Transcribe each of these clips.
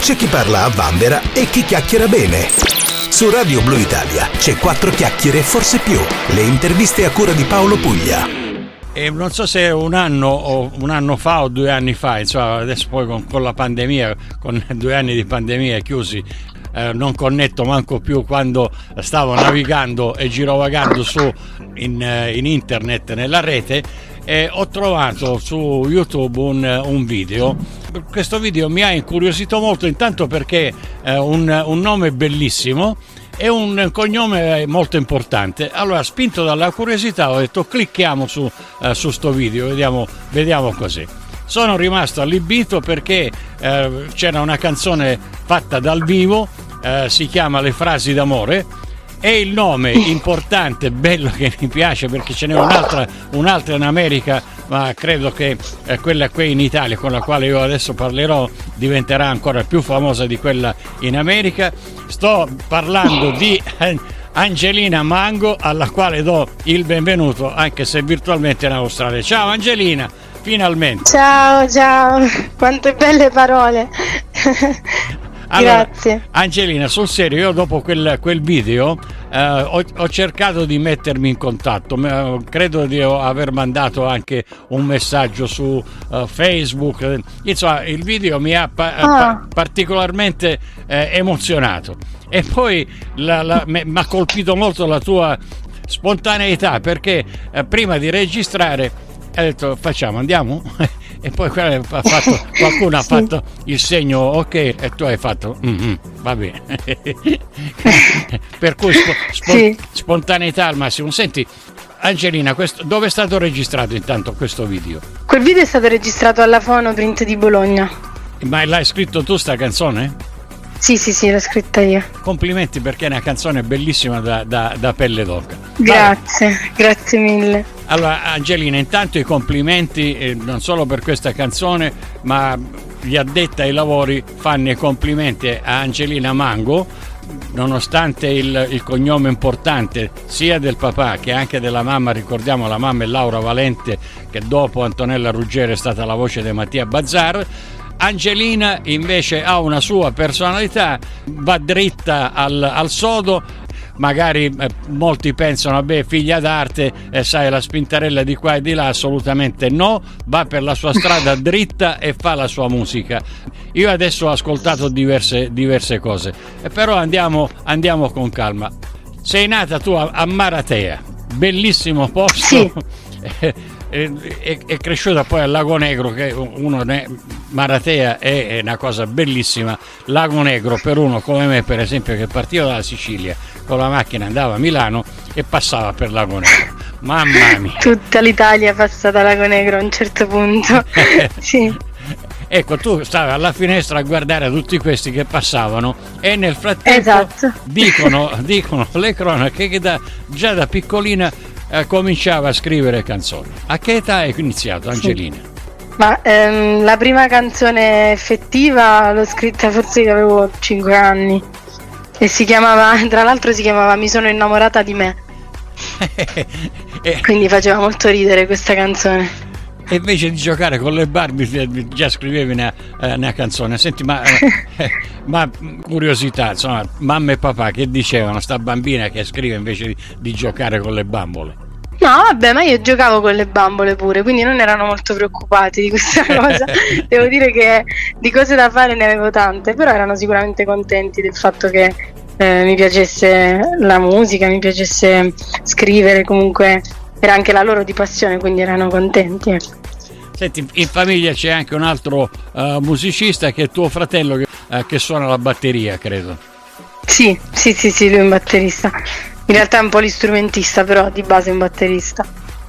c'è chi parla a vanvera e chi chiacchiera bene. Su Radio Blue Italia c'è quattro chiacchiere, forse più. Le interviste a cura di Paolo Puglia. E non so se un anno, o un anno fa o due anni fa, insomma, adesso poi con, con la pandemia, con due anni di pandemia chiusi, eh, non connetto manco più quando stavo navigando e girovagando su in, eh, in internet nella rete e ho trovato su YouTube un, un, video. Questo video mi ha incuriosito molto intanto perché è un, un nome bellissimo e un cognome molto importante. Allora, spinto dalla curiosità, ho detto clicchiamo su, sto video, vediamo, vediamo così. Sono rimasto allibito perché eh, c'era una canzone fatta dal vivo, eh, si chiama Le frasi d'amore e il nome importante, bello che mi piace perché ce n'è un'altra, un'altra in America, ma credo che eh, quella qui in Italia con la quale io adesso parlerò diventerà ancora più famosa di quella in America. Sto parlando di Angelina Mango alla quale do il benvenuto anche se virtualmente in Australia. Ciao Angelina! finalmente. Ciao, ciao, quante belle parole. Allora, Grazie. Angelina, sul serio, io dopo quel, quel video eh, ho, ho, cercato di mettermi in contatto. Credo di aver mandato anche un messaggio su uh, Facebook. Insomma, il video mi ha pa- ah. pa- particolarmente eh, emozionato. E poi mi ha colpito molto la tua spontaneità perché eh, prima di registrare ha detto facciamo, andiamo? E poi fatto, qualcuno ha fatto il segno ok e tu hai fatto mm-hmm, va bene. per cui spo, spo, sì. spontaneità al massimo. Senti, Angelina, questo, dove è stato registrato intanto questo video? Quel video è stato registrato alla Fonoprint di Bologna. Ma l'hai scritto tu sta canzone? Sì, sì, sì, l'ho scritta io. Complimenti perché è una canzone bellissima da, da, da pelle d'oca. Grazie, Vai. grazie mille. Allora, Angelina, intanto i complimenti eh, non solo per questa canzone, ma gli addetti ai lavori fanno i complimenti a Angelina Mango, nonostante il, il, cognome importante sia del papà che anche della mamma, ricordiamo la mamma è Laura Valente, che dopo Antonella Ruggero è stata la voce di Mattia Bazzar. Angelina invece ha una sua personalità, va dritta al, al sodo, magari eh, molti pensano, vabbè, figlia d'arte, eh, sai, la spintarella di qua e di là, assolutamente no, va per la sua strada dritta e fa la sua musica. Io adesso ho ascoltato diverse, diverse cose, eh, però andiamo, andiamo, con calma. Sei nata tu a, a Maratea, bellissimo posto. Sì. è, è, cresciuta poi al Lago Negro che uno ne, Maratea è, è, una cosa bellissima Lago Negro per uno come me per esempio che partiva dalla Sicilia con la macchina andava a Milano e passava per Lago Negro mamma mia tutta l'Italia passa da Lago Negro a un certo punto sì Ecco, tu stavi alla finestra a guardare tutti questi che passavano e nel frattempo esatto. dicono, dicono, le cronache che da, già da piccolina eh, cominciava a scrivere canzoni. A che età hai iniziato, Angelina? Sì. Ma ehm, la prima canzone effettiva l'ho scritta forse che avevo 5 anni e si chiamava, tra l'altro si chiamava Mi sono innamorata di me. Quindi faceva molto ridere questa canzone. E invece di giocare con le Barbie già scrivevi una, eh, una canzone. Senti, ma, eh, ma, curiosità, insomma, mamma e papà che dicevano sta bambina che scrive invece di, di giocare con le bambole? No, vabbè, ma io giocavo con le bambole pure, quindi non erano molto preoccupati di questa cosa. Devo dire che di cose da fare ne avevo tante, però erano sicuramente contenti del fatto che eh, mi piacesse la musica, mi piacesse scrivere, comunque era anche la loro di passione, quindi erano contenti. Ecco. Senti, in famiglia c'è anche un altro uh, musicista che è tuo fratello che, uh, che, suona la batteria, credo. Sì, sì, sì, sì, lui è un batterista. In realtà è un polistrumentista, però di base è un batterista.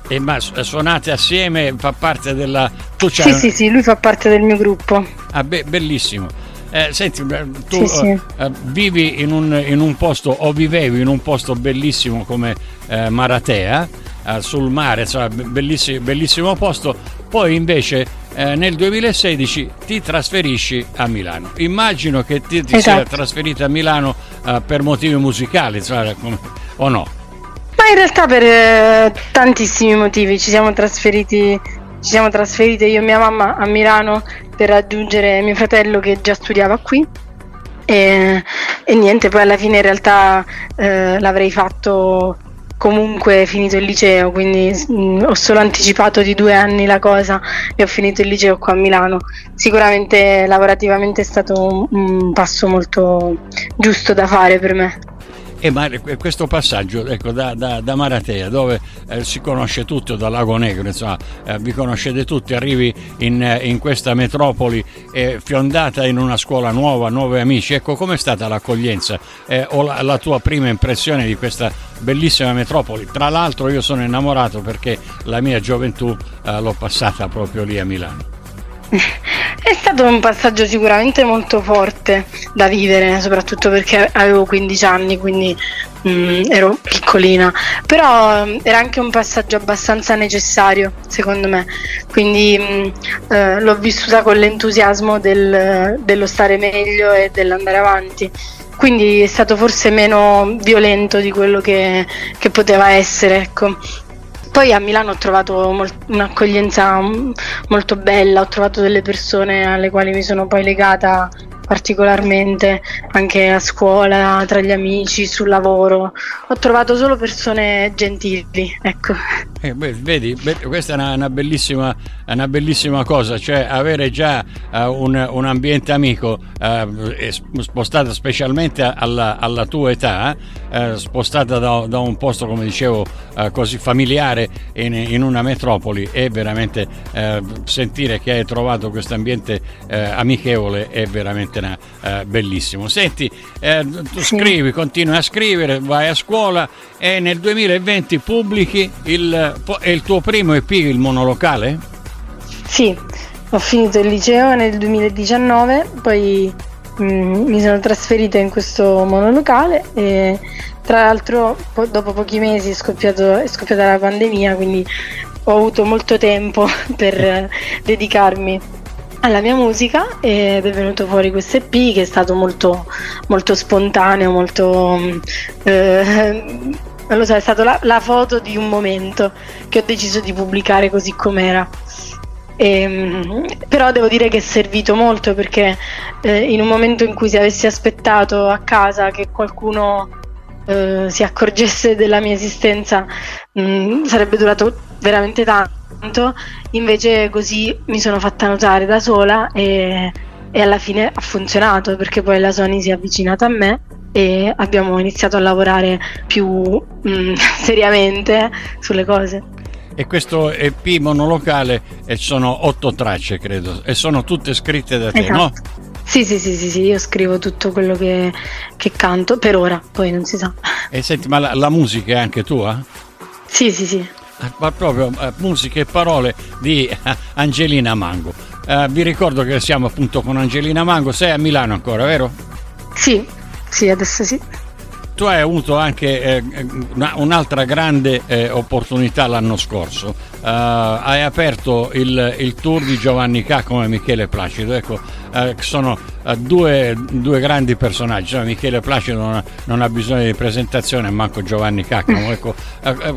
E ma suonate assieme, fa parte della... Tu sì, sì, sì, lui fa parte del mio gruppo. Ah, be- bellissimo. Eh, senti, tu sì, sì. Uh, vivi in un, in un, posto o vivevi in un posto bellissimo come uh, Maratea, uh, sul mare, insomma, bellissimo, bellissimo posto, poi invece eh, nel 2016 ti trasferisci a Milano. Immagino che ti, ti esatto. sia trasferita a Milano eh, per motivi musicali, insomma, come, o no? Ma in realtà per eh, tantissimi motivi ci siamo trasferiti ci siamo trasferite io e mia mamma a Milano per raggiungere mio fratello che già studiava qui e, e niente, poi alla fine in realtà eh, l'avrei fatto comunque finito il liceo, quindi mh, mm, ho solo anticipato di due anni la cosa e ho finito il liceo qua a Milano. Sicuramente lavorativamente è stato un, un passo molto giusto da fare per me. E ma questo passaggio ecco, da, da, da, Maratea, dove eh, si conosce tutto, da Lago Negro, insomma, eh, vi conoscete tutti, arrivi in, in questa metropoli eh, fiondata in una scuola nuova, nuovi amici. Ecco, com'è stata l'accoglienza eh, o la, la, tua prima impressione di questa bellissima metropoli? Tra l'altro io sono innamorato perché la mia gioventù eh, l'ho passata proprio lì a Milano. È stato un passaggio sicuramente molto forte da vivere, soprattutto perché avevo 15 anni, quindi mh, mm, ero piccolina, però mh, mm, era anche un passaggio abbastanza necessario, secondo me, quindi mh, mm, eh, l'ho vissuta con l'entusiasmo del, dello stare meglio e dell'andare avanti quindi è stato forse meno violento di quello che, che poteva essere. Ecco. Poi a Milano ho trovato molt- un'accoglienza molto bella, ho trovato delle persone alle quali mi sono poi legata particolarmente anche a scuola, tra gli amici, sul lavoro. Ho trovato solo persone gentili, ecco. Eh, beh, vedi, questa è una, una, bellissima, una, bellissima, cosa, cioè avere già uh, un, un, ambiente amico uh, spostato specialmente alla, alla tua età, uh, spostata da, da, un posto, come dicevo, così familiare in, in, una metropoli e veramente sentire che hai trovato questo ambiente amichevole è veramente una, bellissimo. Senti, tu scrivi, continui a scrivere, vai a scuola e nel 2020 pubblichi il il tuo primo EP, il monolocale? Sì, ho finito il liceo nel 2019, poi mh, mm, mi sono trasferita in questo monolocale e tra l'altro po- dopo pochi mesi è, scoppiato, è, scoppiata la pandemia, quindi ho avuto molto tempo per dedicarmi alla mia musica ed è venuto fuori questo EP che è stato molto, molto spontaneo, molto eh, non lo so, è stata la, la, foto di un momento che ho deciso di pubblicare così com'era. E, ehm, però devo dire che è servito molto perché eh, in un momento in cui se avessi aspettato a casa che qualcuno eh, si accorgesse della mia esistenza mh, mm, sarebbe durato veramente tanto, invece così mi sono fatta notare da sola e, e alla fine ha funzionato perché poi la Sony si è avvicinata a me e abbiamo iniziato a lavorare più mh, mm, seriamente sulle cose. E questo EP monolocale sono otto tracce, credo, e sono tutte scritte da te, esatto. no? Sì, sì, sì, sì, sì, io scrivo tutto quello che, che, canto, per ora, poi non si sa. E senti, ma la, la musica è anche tua? Sì, sì, sì. Ah, ma proprio uh, musica e parole di uh, Angelina Mango. Uh, vi ricordo che siamo appunto con Angelina Mango, sei a Milano ancora, vero? Sì, sì, adesso sì. Tu hai avuto anche eh, una, un'altra grande eh, opportunità l'anno scorso. Uh, hai aperto il, il, tour di Giovanni K come Michele Placido. Ecco, uh, sono uh, due, due, grandi personaggi. No, Michele Placido non ha, non ha, bisogno di presentazione, manco Giovanni Caccamo. Ecco,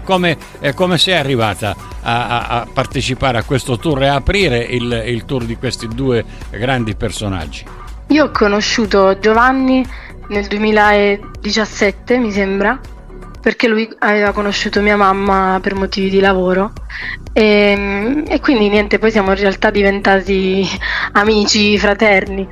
come, come, sei arrivata a, a, a, partecipare a questo tour e a aprire il, il tour di questi due grandi personaggi? Io ho conosciuto Giovanni nel 2017 mi sembra perché lui aveva conosciuto mia mamma per motivi di lavoro. E, e, quindi niente, poi siamo in realtà diventati amici, fraterni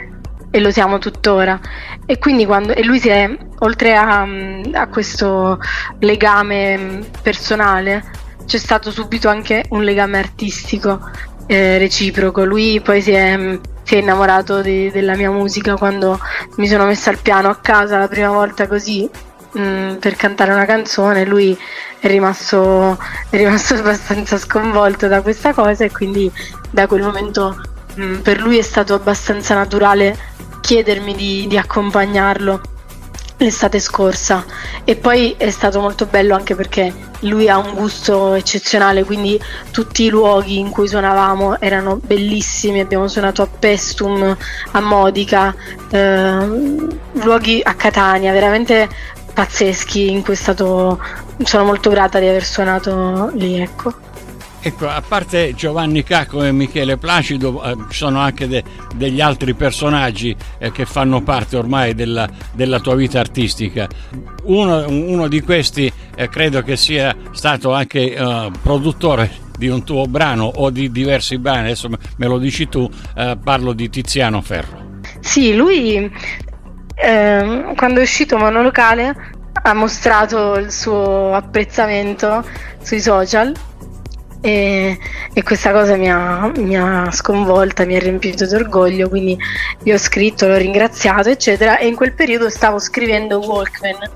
e lo siamo tuttora. E quindi quando e lui si è oltre a, a questo legame personale c'è stato subito anche un legame artistico eh, reciproco. Lui poi si è si è innamorato di, della mia musica quando mi sono messa al piano a casa la prima volta così mm, per cantare una canzone. Lui è rimasto, è rimasto abbastanza sconvolto da questa cosa e quindi da quel momento mh, mm, per lui è stato abbastanza naturale chiedermi di, di accompagnarlo l'estate scorsa e poi è stato molto bello anche perché lui ha un gusto eccezionale quindi tutti i luoghi in cui suonavamo erano bellissimi abbiamo suonato a Pestum a Modica eh, luoghi a Catania veramente pazzeschi in cui è stato sono molto grata di aver suonato lì ecco Ecco, a parte Giovanni Cacco e Michele Placido, eh, ci sono anche de- degli altri personaggi eh, che fanno parte ormai della, della tua vita artistica. Uno, uno di questi eh, credo che sia stato anche eh, produttore di un tuo brano o di diversi brani, adesso me lo dici tu, eh, parlo di Tiziano Ferro. Sì, lui ehm, quando è uscito monolocale ha mostrato il suo apprezzamento sui social e, e questa cosa mi ha, mi ha, sconvolta, mi ha riempito d'orgoglio, quindi gli ho scritto, l'ho ringraziato, eccetera, e in quel periodo stavo scrivendo Walkman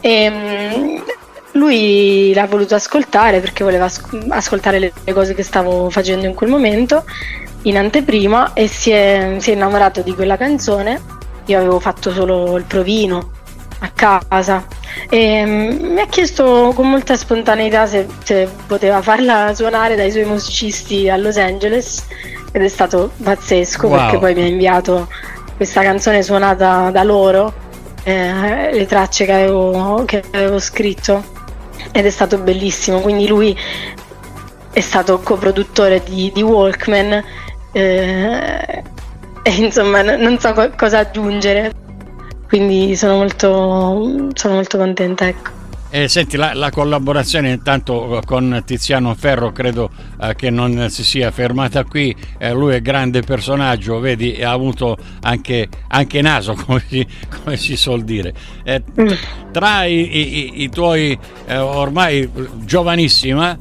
e um, lui l'ha voluto ascoltare perché voleva ascoltare le, cose che stavo facendo in quel momento in anteprima e si è, si è innamorato di quella canzone. Io avevo fatto solo il provino a casa e mm, mi ha chiesto con molta spontaneità se, se, poteva farla suonare dai suoi musicisti a Los Angeles ed è stato pazzesco wow. perché poi mi ha inviato questa canzone suonata da loro, eh, le tracce che avevo, che avevo scritto ed è stato bellissimo, quindi lui è stato coproduttore di, di Walkman eh, e insomma non so co- cosa aggiungere quindi sono molto, sono molto contenta. Ecco. Eh, senti, la, la, collaborazione intanto con Tiziano Ferro credo eh, che non si sia fermata qui, eh, lui è grande personaggio, vedi, ha avuto anche, anche naso, come si, come si, suol dire. Eh, mm. Tra i, i, i tuoi eh, ormai giovanissima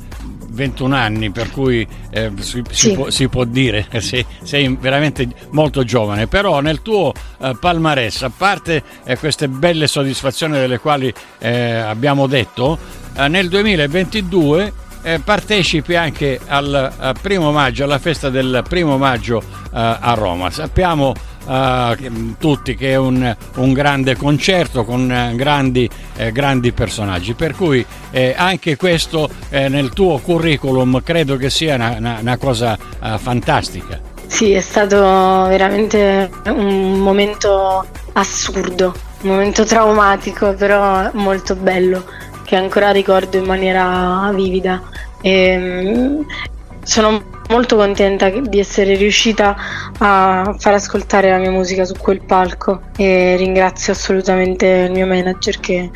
21 anni, per cui eh, si, sì. si, può, si, può, dire che sei, sei, veramente molto giovane, però nel tuo eh, palmarès, a parte eh, queste belle soddisfazioni delle quali eh, abbiamo detto, eh, nel 2022 eh, partecipi anche al primo maggio, alla festa del primo maggio a Roma. Sappiamo uh, tutti che è un, un, grande concerto con uh, grandi, eh, grandi, personaggi. Per cui eh, anche questo eh, nel tuo curriculum credo che sia una, una, una cosa uh, fantastica. Sì, è stato veramente un momento assurdo, un momento traumatico, però molto bello, che ancora ricordo in maniera vivida. E, ehm, sono molto contenta di essere riuscita a far ascoltare la mia musica su quel palco e ringrazio assolutamente il mio manager che,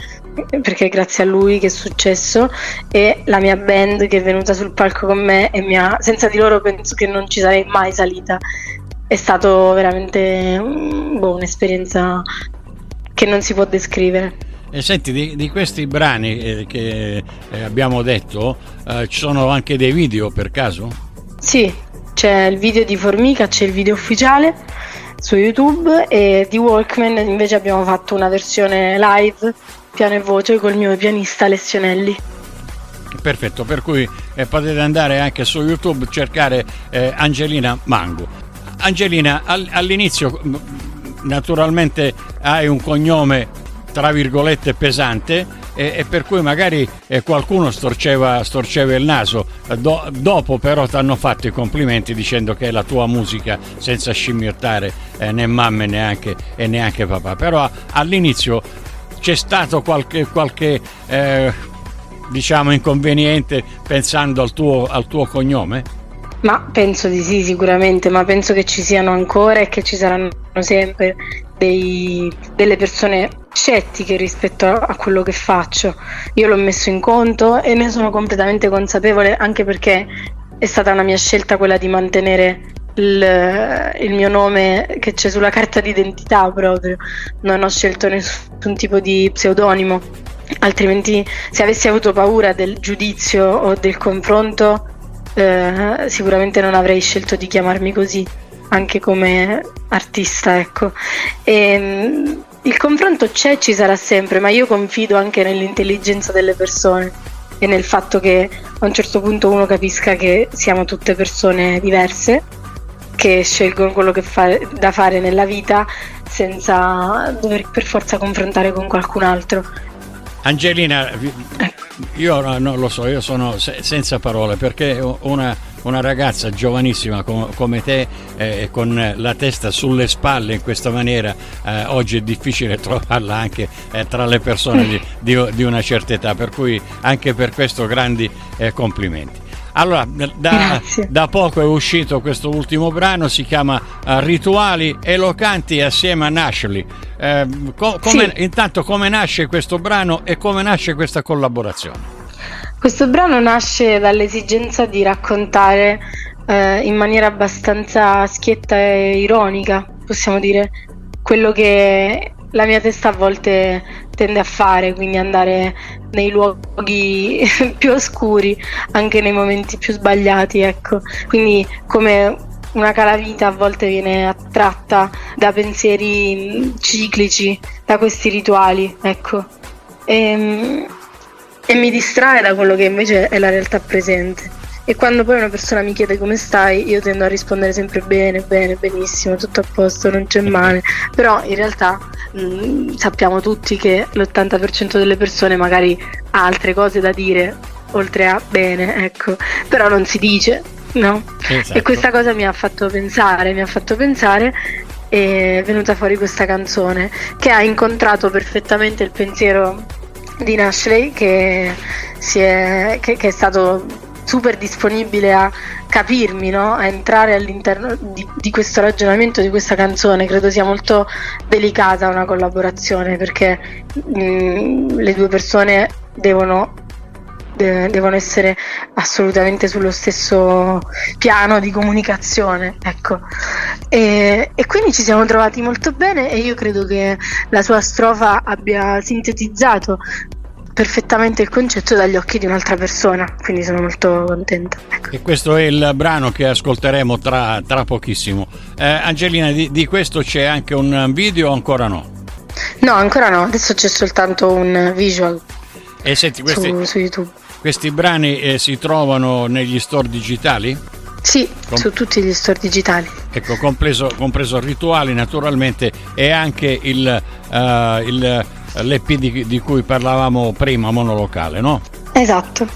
perché è grazie a lui che è successo e la mia band che è venuta sul palco con me e mi ha, senza di loro penso che non ci sarei mai salita è stato veramente boh, un'esperienza che non si può descrivere. E senti, di, di questi brani eh, che eh, abbiamo detto, eh, ci sono anche dei video per caso? Sì, c'è il video di Formica, c'è il video ufficiale su YouTube e di Walkman invece abbiamo fatto una versione live, piano e voce, col mio pianista Alessionelli. Perfetto, per cui eh, potete andare anche su YouTube cercare eh, Angelina Mango. Angelina, all- all'inizio naturalmente hai un cognome tra virgolette pesante e, e per cui magari eh, qualcuno storceva, storceva, il naso. Do, dopo però ti hanno fatto i complimenti dicendo che è la tua musica senza scimmiottare eh, né mamma neanche, e neanche papà. Però all'inizio c'è stato qualche, qualche eh, diciamo inconveniente pensando al tuo, al tuo cognome? Ma penso di sì, sicuramente, ma penso che ci siano ancora e che ci saranno sempre dei, delle persone scettiche rispetto a, quello che faccio. Io l'ho messo in conto e ne sono completamente consapevole anche perché è stata una mia scelta quella di mantenere il, il mio nome che c'è sulla carta d'identità proprio. Non ho scelto nessun tipo di pseudonimo. Altrimenti, se avessi avuto paura del giudizio o del confronto, eh, sicuramente non avrei scelto di chiamarmi così anche come artista, ecco. E, ehm, il confronto c'è, ci sarà sempre, ma io confido anche nell'intelligenza delle persone e nel fatto che a un certo punto uno capisca che siamo tutte persone diverse, che scelgono quello che fa, da fare nella vita senza dover per forza confrontare con qualcun altro. Angelina, io non lo so, io sono senza parole perché una una ragazza giovanissima com- come te eh, con la testa sulle spalle in questa maniera eh, oggi è difficile trovarla anche eh, tra le persone di, di, di, una certa età per cui anche per questo grandi eh, complimenti Allora, da, da, poco è uscito questo ultimo brano, si chiama uh, Rituali elocanti assieme a Nashley. Eh, co- come, sì. Intanto come nasce questo brano e come nasce questa collaborazione? Questo brano nasce dall'esigenza di raccontare eh, in maniera abbastanza schietta e ironica, possiamo dire, quello che la mia testa a volte tende a fare, quindi andare nei luoghi più oscuri, anche nei momenti più sbagliati, ecco. Quindi come una calavita a volte viene attratta da pensieri ciclici, da questi rituali, ecco. E, ehm, e mi distrae da quello che invece è la realtà presente. E quando poi una persona mi chiede come stai, io tendo a rispondere sempre bene, bene, benissimo, tutto a posto, non c'è male. Però in realtà mh, mm, sappiamo tutti che l'80% delle persone magari ha altre cose da dire oltre a bene, ecco. Però non si dice, no? Esatto. E questa cosa mi ha fatto pensare, mi ha fatto pensare e è venuta fuori questa canzone che ha incontrato perfettamente il pensiero di Nashley che, è, che, che è stato super disponibile a capirmi, no? a entrare all'interno di, di, questo ragionamento, di questa canzone. Credo sia molto delicata una collaborazione perché mh, mm, le due persone devono, de- devono, essere assolutamente sullo stesso piano di comunicazione. Ecco. E, e quindi ci siamo trovati molto bene e io credo che la sua strofa abbia sintetizzato perfettamente il concetto dagli occhi di un'altra persona, quindi sono molto contenta. Ecco. E questo è il brano che ascolteremo tra, tra pochissimo. Eh, Angelina, di, di, questo c'è anche un video o ancora no? No, ancora no, adesso c'è soltanto un visual e senti, questi, su, su YouTube. Questi brani eh, si trovano negli store digitali? Sì, Com- su tutti gli store digitali. Ecco, compreso, compreso Rituali naturalmente e anche il, uh, il l'EP di, di cui parlavamo prima, monolocale, no? Esatto.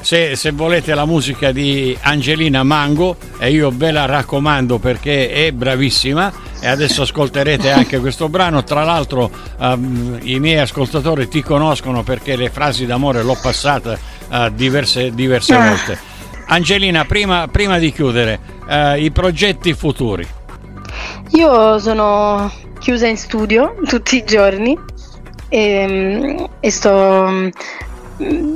Se, se, volete la musica di Angelina Mango, e io ve la raccomando perché è bravissima, e adesso ascolterete anche questo brano. Tra l'altro, um, i miei ascoltatori ti conoscono perché le frasi d'amore l'ho passata uh, diverse, diverse ah. volte. Angelina, prima, prima di chiudere, uh, i progetti futuri. Io sono chiusa in studio tutti i giorni e, ehm, e sto,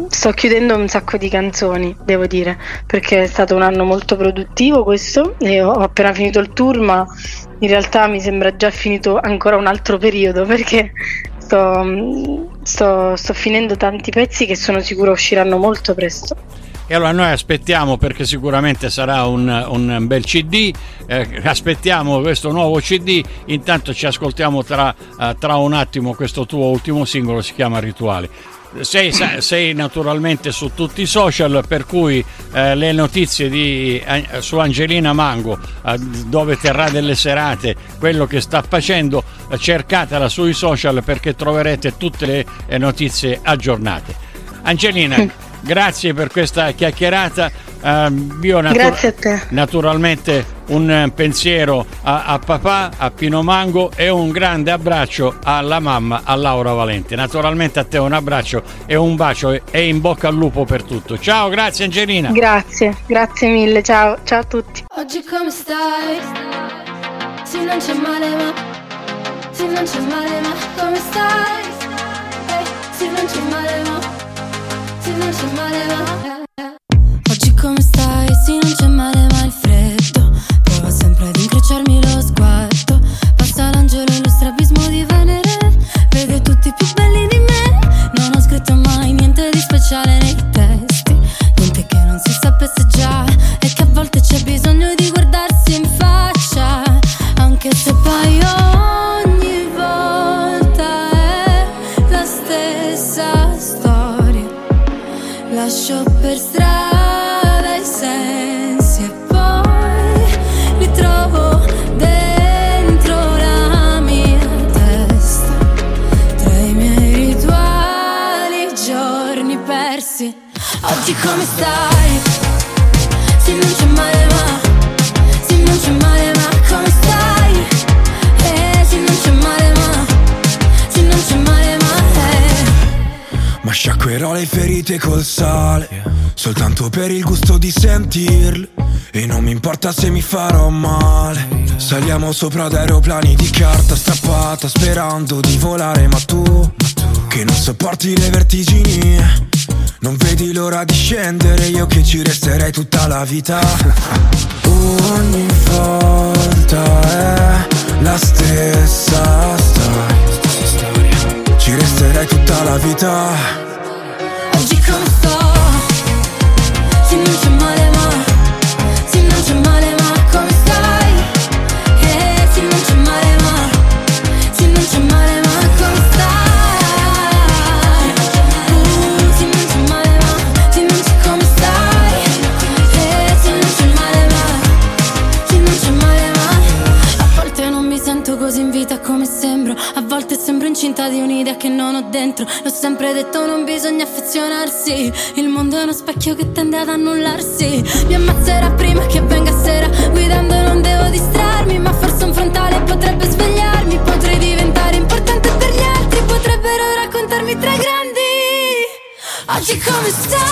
sto chiudendo un sacco di canzoni, devo dire, perché è stato un anno molto produttivo questo e ho appena finito il tour, ma in realtà mi sembra già finito ancora un altro periodo perché sto, sto, sto finendo tanti pezzi che sono sicuro usciranno molto presto. E allora noi aspettiamo perché sicuramente sarà un, un bel CD, eh, aspettiamo questo nuovo CD, intanto ci ascoltiamo tra, uh, tra, un attimo questo tuo ultimo singolo, si chiama Rituali. Sei, sei naturalmente su tutti i social, per cui eh, le notizie di, eh, su Angelina Mango, eh, dove terrà delle serate, quello che sta facendo, eh, cercatela sui social perché troverete tutte le eh, notizie aggiornate. Angelina, grazie per questa chiacchierata. Uh, io natu- naturalmente un pensiero a, a, papà, a Pino Mango e un grande abbraccio alla mamma, a Laura Valente. Naturalmente a te un abbraccio e un bacio e in bocca al lupo per tutto. Ciao, grazie Angelina. Grazie, grazie mille, ciao, ciao a tutti. Oggi come stai? Sì, non c'è male ma... Sì, non c'è male ma come stai? Hey, sì, non c'è male ma... Oggi Oggi come stai? Se non c'è male ma, se non c'è male ma come stai? Eh, se non c'è male ma, se non c'è male ma, eh. Ma sciacquerò le ferite col sale Soltanto per il gusto di sentirli E non mi importa se mi farò male Saliamo sopra ad aeroplani di carta strappata Sperando di volare ma tu Che non sopporti le vertigini Non vedi l'ora di scendere Io che ci resterei tutta la vita. Ogni volta è la stessa storia. Ci resterei tutta la vita detto non bisogna affezionarsi. Il mondo è uno specchio che tende ad annullarsi. Mi ammazzerà prima che venga sera. Guidando non devo distrarmi Ma forse un frontale potrebbe svegliarmi. Potrei diventare importante per gli altri Potrebbero raccontarmi tre grandi. Oggi come stai?